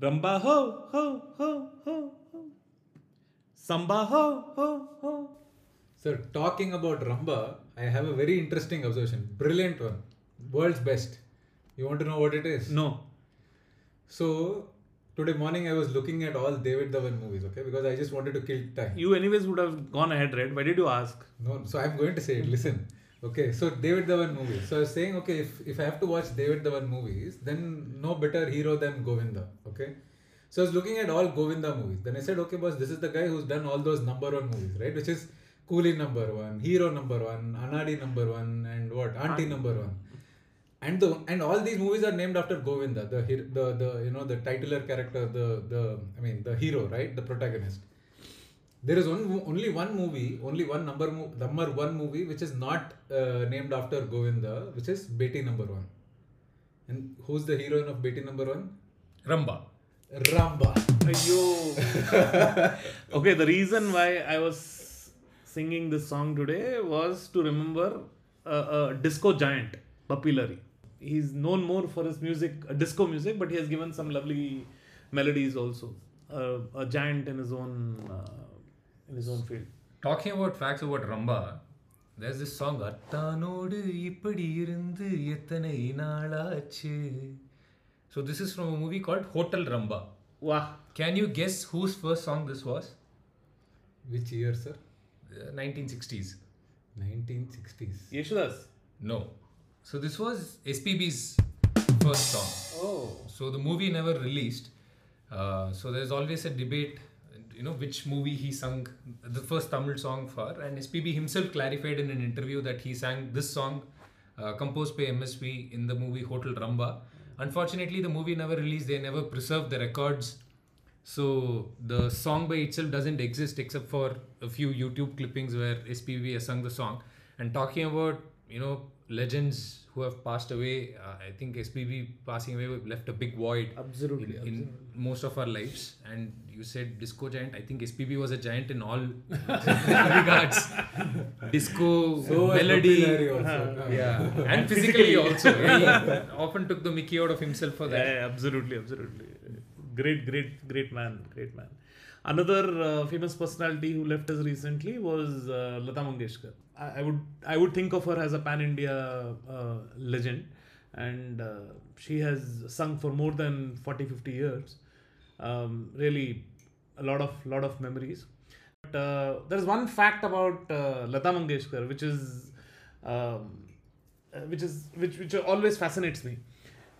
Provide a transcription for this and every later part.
Rambha ho, ho, ho, ho, ho. Samba ho, ho, ho. Sir, talking about Rambha, I have a very interesting observation. Brilliant one. World's best. You want to know what it is? No. So, today morning I was looking at all David Dhawan movies, okay? Because I just wanted to kill time. You, anyways, would have gone ahead, right? Why did you ask? No, so I'm going to say it. Listen. Okay, so David Dhawan movies. So I was saying, okay, if, if I have to watch David Dhawan movies, then no better hero than Govinda. Okay. So I was looking at all Govinda movies. Then I said, okay, boss, this is the guy who's done all those number one movies, right? Which is Coolie number one, Hero number one, Anadi number one, and what? Auntie number one. And the and all these movies are named after Govinda, the the the you know the titular character, the the I mean the hero, right? The protagonist. There is one, only one movie, only one number number one movie which is not uh, named after Govinda, which is Beti number one. And who's the heroine of Beti number one? Rambha. Rambha. Ayo. okay, the reason why I was singing this song today was to remember a, a disco giant, Bappi Lahiri. He's known more for his music, uh, disco music, but he has given some lovely melodies also. Uh, a giant in his own uh, in his own field. Talking about facts about Rambha, there's this song So this is from a movie called Hotel Rambha. Wow. Can you guess whose first song this was? Which year, sir? Uh, 1960s. 1960s. Yesudas? No. So this was SPB's first song. Oh. So the movie never released. Uh, so there's always a debate you know, which movie he sung the first Tamil song for. And SPB himself clarified in an interview that he sang this song, uh, composed by MSV, in the movie Hotel Rambha. Unfortunately, the movie never released. They never preserved the records. So the song by itself doesn't exist except for a few YouTube clippings where SPB has sung the song. And talking about you know legends who have passed away, uh, I think SPB passing away left a big void Absolutely. in, in most of our lives. And you said disco giant. I think SPB was a giant in all regards. Disco So was melody. Bappi also. Uh, Yeah, and physically also. Yeah, he often took the Mickey out of himself for that. Yeah, yeah, absolutely, absolutely. Great, great, great man, great man. Another uh, famous personality who left us recently was uh, Lata Mangeshkar. I, I would I would think of her as a pan India uh, legend, and uh, she has sung for more than 40, 50 years. Um, really, a lot of lot of memories. But uh, there's one fact about Lata Mangeshkar which is um, which is which which always fascinates me.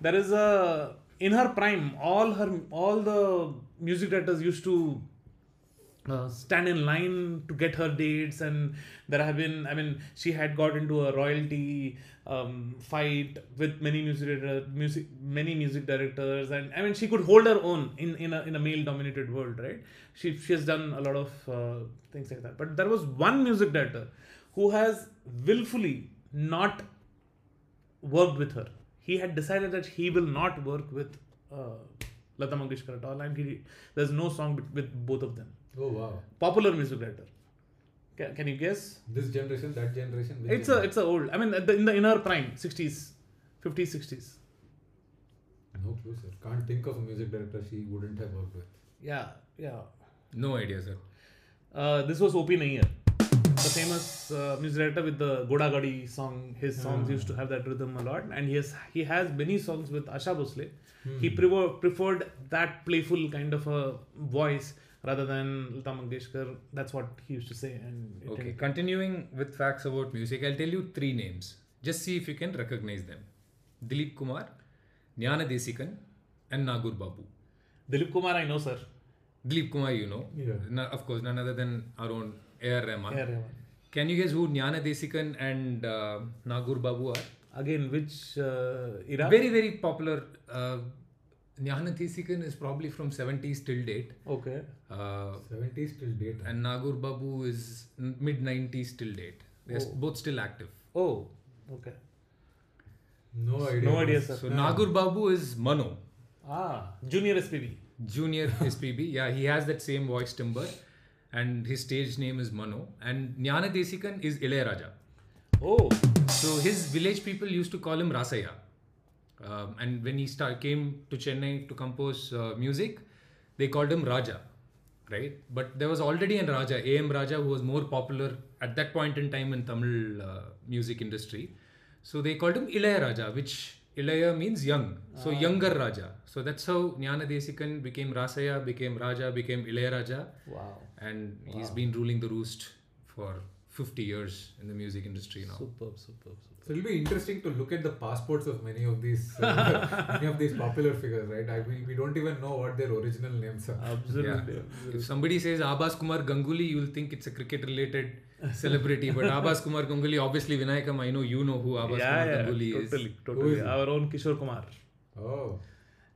There is a in her prime, all her all the music directors used to uh, stand in line to get her dates, and there have been. I mean, she had got into a royalty um, fight with many music music many music directors, and I mean, she could hold her own in in a in a male dominated world, right? She she has done a lot of uh, things like that. But there was one music director who has willfully not worked with her. He had decided that he will not work with uh, Lata Mangeshkar at all, and he, there's no song with, with both of them. Oh wow. Popular music director. Can, can you guess? This generation, that generation. which It's a it's a old. I mean, the, in the in her prime, 60s, 50s, 60s. No clue, sir. Can't think of a music director she wouldn't have worked with. Yeah, yeah. No idea, sir. Uh, this was OP Nayyar, the famous uh, music director with the Goda Gadi song. His songs Ah. used to have that rhythm a lot, and he has he has many songs with Asha Bhosle. Hmm. He prefer, preferred that playful kind of a voice rather than Lata Mangeshkar. That's what he used to say. And it Okay, ended- continuing with facts about music, I'll tell you three names. Just see if you can recognize them. Dilip Kumar, Jnana Desikan, and Nagur Babu. Dilip Kumar, I know, sir. Dilip Kumar, you know. Yeah. Na- of course, none other than our own A.R. Rahman. Yeah, Rahman. Can you guess who Jnana Desikan and uh, Nagur Babu are? Again, which uh, era? Very, very popular. Uh, Jnana Desikan is probably from 70s till date. okay. Uh, 70s till date. and Nagur Babu is mid 90s till date. They're Oh. both still active. Oh, okay. no idea. No idea, boss. sir. So Nagur Babu is Mano. Ah, Junior SPB. junior SPB. Yeah, he has that same voice timbre, and his stage name is Mano. And Jnana Desikan is Ilayaraja. Oh, So his village people used to call him Rasaya. Um, and when he start, came to Chennai to compose uh, music, they called him Raja, right? But there was already an Raja, A.M. Raja, who was more popular at that point in time in Tamil uh, music industry. So they called him Ilaya Raja, which Ilaya means young. So younger Raja. So that's how Jnana Desikan became Rasaya, became Raja, became Ilaya Raja. Wow. And he's been ruling the roost for 50 years in the music industry now. Superb, superb, superb. So it'll be interesting to look at the passports of many of these uh, many of these popular figures, right? I, we, we don't even know what their original names are. Absolutely. Yeah. absolutely. If somebody says Abhas Kumar Ganguly, you'll think it's a cricket related celebrity. But Abhas Kumar Ganguly, obviously Vinayakam, I know you know who Abhas yeah, Kumar yeah, Ganguly is. totally, totally. is? Our own Kishore Kumar. Oh,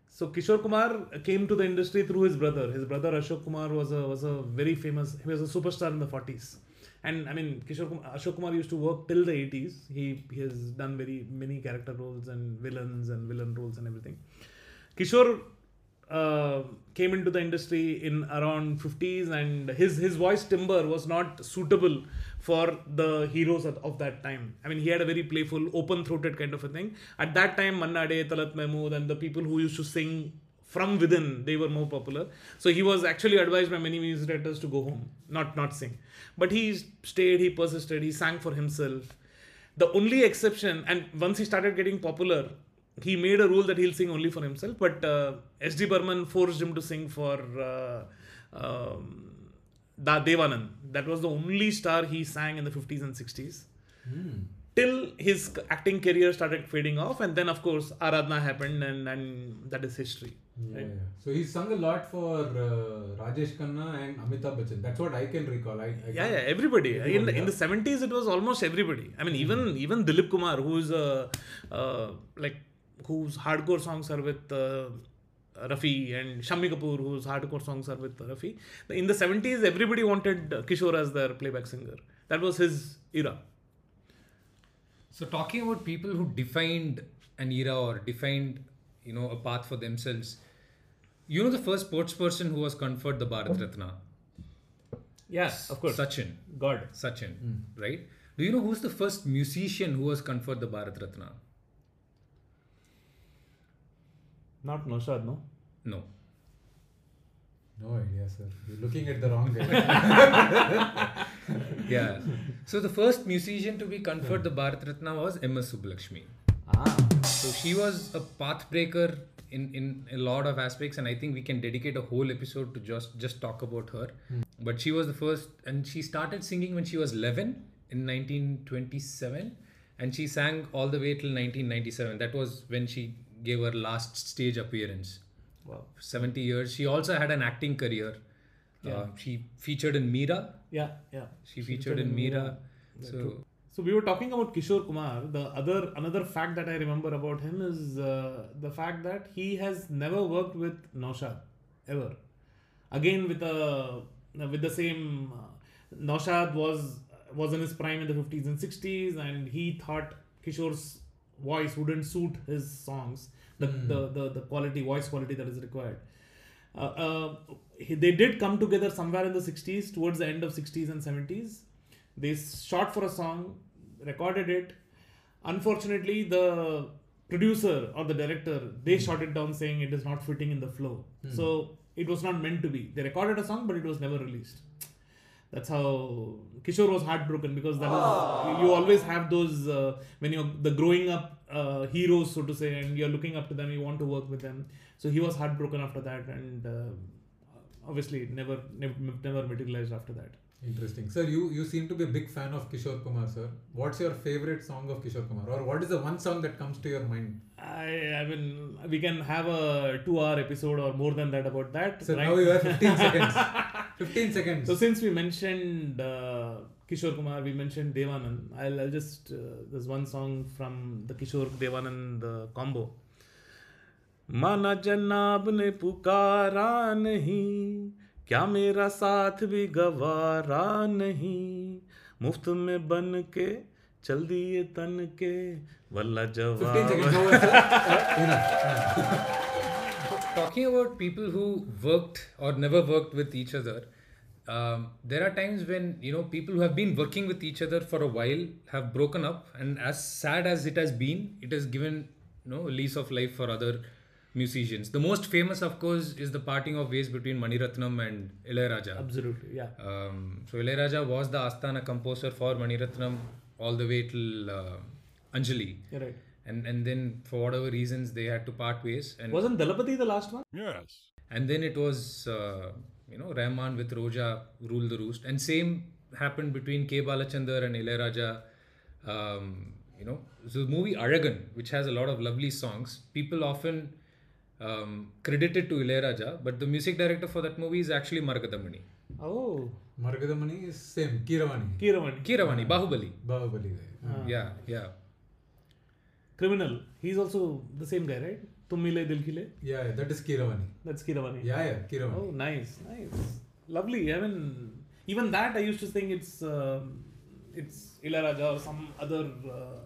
So Kishore Kumar came to the industry through his brother. His brother Ashok Kumar was a was a very famous. He was a superstar in the 40s. And I mean, Kishore Kumar, Ashok Kumar used to work till the 80s. He, he has done very many character roles and villains and villain roles and everything. Kishore uh, came into the industry in around 50s and his his voice timbre was not suitable for the heroes of, that time. I mean he had a very playful open throated kind of a thing. At that time manna Dey, talat mahmood and the people who used to sing from within they were more popular. So he was actually advised by many music directors to go home not not sing. But he stayed he persisted he sang for himself. The only exception and once he started getting popular he made a rule that he'll sing only for himself but uh, sd burman forced him to sing for uh, um, da devanand that was the only star he sang in the 50s and 60s hmm. till his acting career started fading off and then of course Aradhana happened and, and that is history Yeah, Right. yeah. So he sung a lot for uh, Rajesh Khanna and Amitabh Bachchan. That's what I can recall. I, I yeah yeah everybody in, Everybody, the, in the 70s it was almost everybody i mean even even dilip kumar who's uh, uh, like whose hardcore songs are with uh, Rafi and Shami Kapoor, whose hardcore songs are with Rafi. In the 70s, everybody wanted Kishore as their playback singer. That was his era. So talking about people who defined an era or defined, you know, a path for themselves. You know the first sports person who was conferred the Bharat Ratna? Yes, of course. Sachin. God. Sachin, right? Do you know who's the first musician who was conferred the Bharat Ratna? Not Naushad, no? No. No idea, sir. You're looking at the wrong guy. Yeah. so the first musician to be conferred the Bharat Ratna was M.S. Subbulakshmi. Ah. So she was a pathbreaker in, in a lot of aspects, and I think we can dedicate a whole episode to just just talk about her. But she was the first, and she started singing when she was 11 in 1927, and she sang all the way till 1997. That was when she gave her last stage appearance. Wow. 70 years. She also had an acting career. Uh, she featured in Meera. Yeah, yeah. She featured in Meera. Yeah, So true. So we were talking about Kishore Kumar. The other another fact that I remember about him is uh, the fact that he has never worked with Naushad ever. Again with the with the same uh, Naushad was was in his prime in the 50s and 60s and he thought Kishore's voice wouldn't suit his songs the, the, the, the quality voice quality that is required. Uh, uh, they did come together somewhere in the 60s towards the end of 60s and 70s they shot for a song recorded it. Unfortunately the producer or the director they shot it down saying it is not fitting in the flow. So it was not meant to be. They recorded a song but it was never released. That's how Kishore was heartbroken because that is you always have those uh, when you're the growing up uh, heroes so to say and you're looking up to them you want to work with them so he was heartbroken after that and uh, obviously never, never never materialized after that Interesting. Sir, you, you seem to be a big fan of Kishore Kumar, sir. What's your favorite song of Kishore Kumar? Or what is the one song that comes to your mind? I, I mean we can have a two hour episode or more than that about that So right? now you have 15 seconds. 15 seconds. So since we mentioned uh, Kishore Kumar, we mentioned Devanand. I'll, I'll just uh, there's one song from the Kishore Devanand uh, combo. माना जनाब ने पुकारा नहीं क्या मेरा साथ भी गवारा नहीं मुफ़्त में बन के चल दिए तन के वल्ला जवाब. Uh, talking about people who worked or never worked with each other um, there are times when you know people who have been working with each other for a while have broken up and as sad as it has been it has given you know lease of life for other musicians. The most famous, of course, is the parting of ways between Maniratnam and Ilayaraja. Absolutely, yeah. Um, so Ilayaraja was the Astana composer for Maniratnam all the way till uh, Anjali, You're right. and and then for whatever reasons they had to part ways, and Wasn't Thalapathi the last one? Yes. and then it was uh, you know Rahman with Roja rule the roost, and same happened between K Balachandar and Ilayaraja. Um, you know, so the movie Azhagan, which has a lot of lovely songs, people often um, credit it to Ilayaraja, but the music director for that movie is actually Maragadamani. Oh, Maragadamani is same. Kiravani. Kiravani. Kiravani, Bahubali. Bahubali. Uh, Yeah, yeah. Criminal. He's also the same guy, right? Tum mile dil khile. yeah, yeah, that is Kiravani. That's Kiravani. Yeah, yeah, Kiravani. Oh, nice, nice, lovely. I mean, even that I used to think it's um it's Ilayaraja or some other. Uh,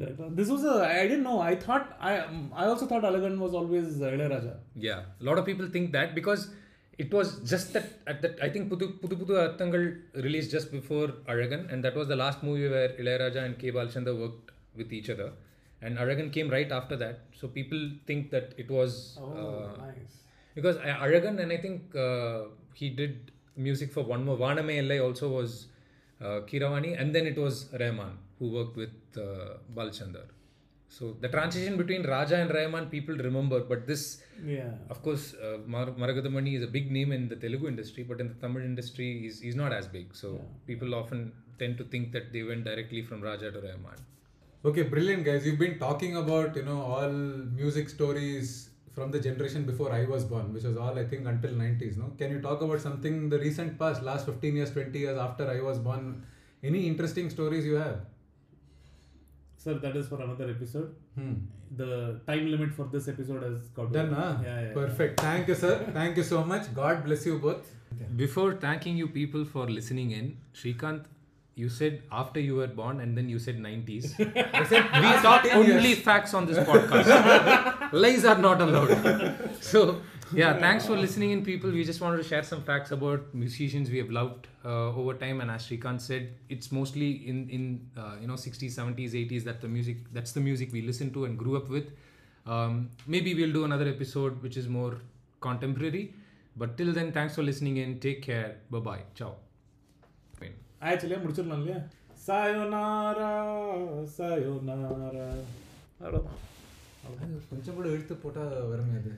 director. this was a I didn't know. I thought I um, I also thought Azhagan was always uh, Ilayaraja. Yeah, a lot of people think that because it was just that at that I think Pudu Pudu Pudu Arthangal released just before Azhagan, and that was the last movie where Ilayaraja and K Balachandar worked with each other, and Azhagan came right after that. So people think that it was Oh, uh, nice. because uh, Azhagan and I think uh, he did music for one more Vaname Ellai also was uh, Kiravani, and then it was Rahman who worked with uh, Balachandar. So the transition between Raja and Rahman people remember, but this Yeah. of course, uh, Mar- Maragadamani is a big name in the Telugu industry, but in the Tamil industry, he's, he's not as big. So people often tend to think that they went directly from Raja to Rahman. Okay, brilliant guys. You've been talking about you know all music stories from the generation before I was born, which was all I think until 90s. No, can you talk about something the recent past, last 15 years, 20 years after I was born? Any interesting stories you have? Sir, that is for another episode. Hmm. The time limit for this episode has got Done, over. huh? Yeah, yeah. Perfect. Thank you, sir. Thank you so much. God bless you both. Before thanking you people for listening in, Shrikant, you said after you were born and then you said 90s. I said we talk only facts on this podcast. Lies are not allowed. so, yeah, thanks for listening in, people. We just wanted to share some facts about musicians we have loved uh, over time. And as Shrikant said, it's mostly in in uh, you know 60s, 70s, 80s that the music that's the music we listened to and grew up with. Um, maybe we'll do another episode which is more contemporary. But till then, thanks for listening in. Take care. Bye bye. Ciao. ஆயிடுச்சு இல்லையா முடிச்சிடலாம் இல்லையா சாயோனாரா சாயோனாரா அவ்வளோதான் கொஞ்சம் கூட எழுத்து போட்டால் வருங்க அது